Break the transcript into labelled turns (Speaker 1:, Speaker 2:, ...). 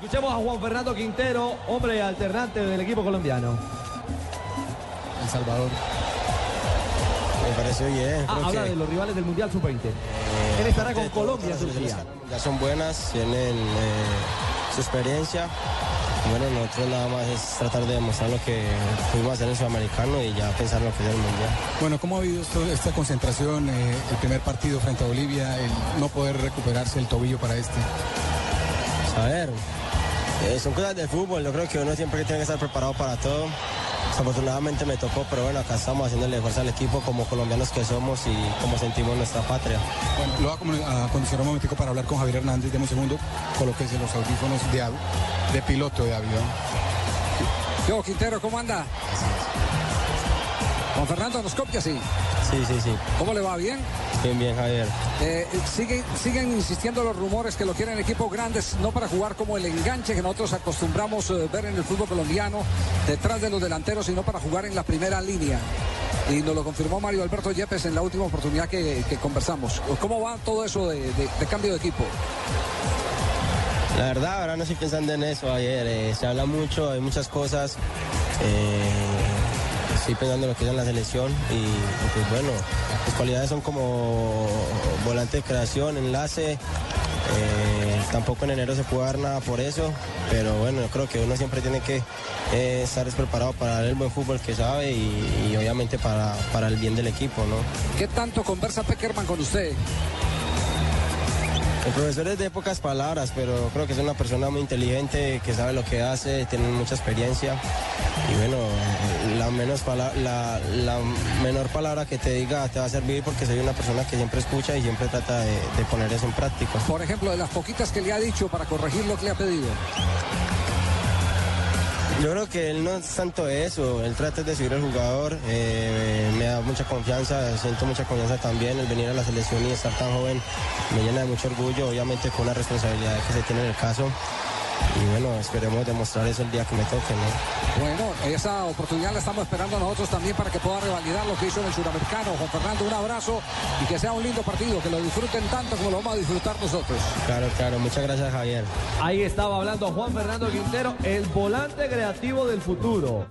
Speaker 1: Escuchemos a Juan Fernando Quintero, hombre alternante del equipo colombiano.
Speaker 2: El Salvador. Me pareció bien.
Speaker 1: Ah, habla
Speaker 2: que,
Speaker 1: de los rivales del Mundial Sub-20.
Speaker 2: eh,
Speaker 1: Él estará con Colombia, Turquía.
Speaker 2: Ya son buenas, tienen eh, su experiencia. Bueno, nosotros nada más es tratar de demostrar lo que pudimos hacer en el Sudamericano y ya pensar en lo que es el Mundial.
Speaker 3: Bueno, ¿cómo ha habido esto- esta concentración, eh, el primer partido frente a Bolivia, el no poder recuperarse el tobillo para este?
Speaker 2: A ver, eh, son cosas del fútbol, yo creo que uno siempre tiene que estar preparado para todo. Desafortunadamente me tocó, pero bueno, acá estamos haciéndole fuerza al equipo como colombianos que somos y como sentimos nuestra patria.
Speaker 3: Bueno, lo voy a condicionar un momentico para hablar con Javier Hernández. Deme un segundo, colóquese los audífonos de, de piloto de avión.
Speaker 4: Yo, Quintero, ¿cómo anda? Juan Fernando nos copia, sí.
Speaker 2: Sí, sí, sí.
Speaker 4: ¿Cómo le va? ¿Bien?
Speaker 2: Bien, bien, Javier.
Speaker 4: Eh, siguen, siguen insistiendo los rumores que lo quieren equipos grandes, no para jugar como el enganche que nosotros acostumbramos eh, ver en el fútbol colombiano, detrás de los delanteros, sino para jugar en la primera línea. Y nos lo confirmó Mario Alberto Yepes en la última oportunidad que, que conversamos. ¿Cómo va todo eso de, de- de cambio de equipo?
Speaker 2: La verdad, ahora no estoy pensando en eso ayer. eh, se habla mucho, hay muchas cosas. eh, estoy pensando en lo que es en la selección y, y pues bueno, mis cualidades son como volante de creación, enlace. eh, tampoco en enero se puede dar nada por eso, pero bueno, yo creo que uno siempre tiene que eh, estar preparado para el buen fútbol que sabe y, y obviamente para, para el bien del equipo, ¿no?
Speaker 4: ¿Qué tanto conversa Peckerman con usted?
Speaker 2: El profesor es de pocas palabras, pero creo que es una persona muy inteligente, que sabe lo que hace, tiene mucha experiencia. Y bueno, la, menos pala- la, la menor palabra que te diga te va a servir porque soy una persona que siempre escucha y siempre trata de, de poner eso en práctica.
Speaker 4: Por ejemplo, de las poquitas que le ha dicho para corregir lo que le ha pedido.
Speaker 2: Yo creo que él no es tanto eso, él trata de subir al jugador, eh, me da mucha confianza, siento mucha confianza también, el venir a la selección y estar tan joven me llena de mucho orgullo, obviamente con una responsabilidad que se tiene en el caso. Y bueno, esperemos demostrar eso el día que me toque, ¿no?
Speaker 4: Bueno, esa oportunidad la estamos esperando nosotros también para que pueda revalidar lo que hizo en el suramericano. Juan Fernando, un abrazo y que sea un lindo partido, que lo disfruten tanto como lo vamos a disfrutar nosotros.
Speaker 2: Claro, claro, muchas gracias Javier.
Speaker 1: Ahí estaba hablando Juan Fernando Quintero, el volante creativo del futuro.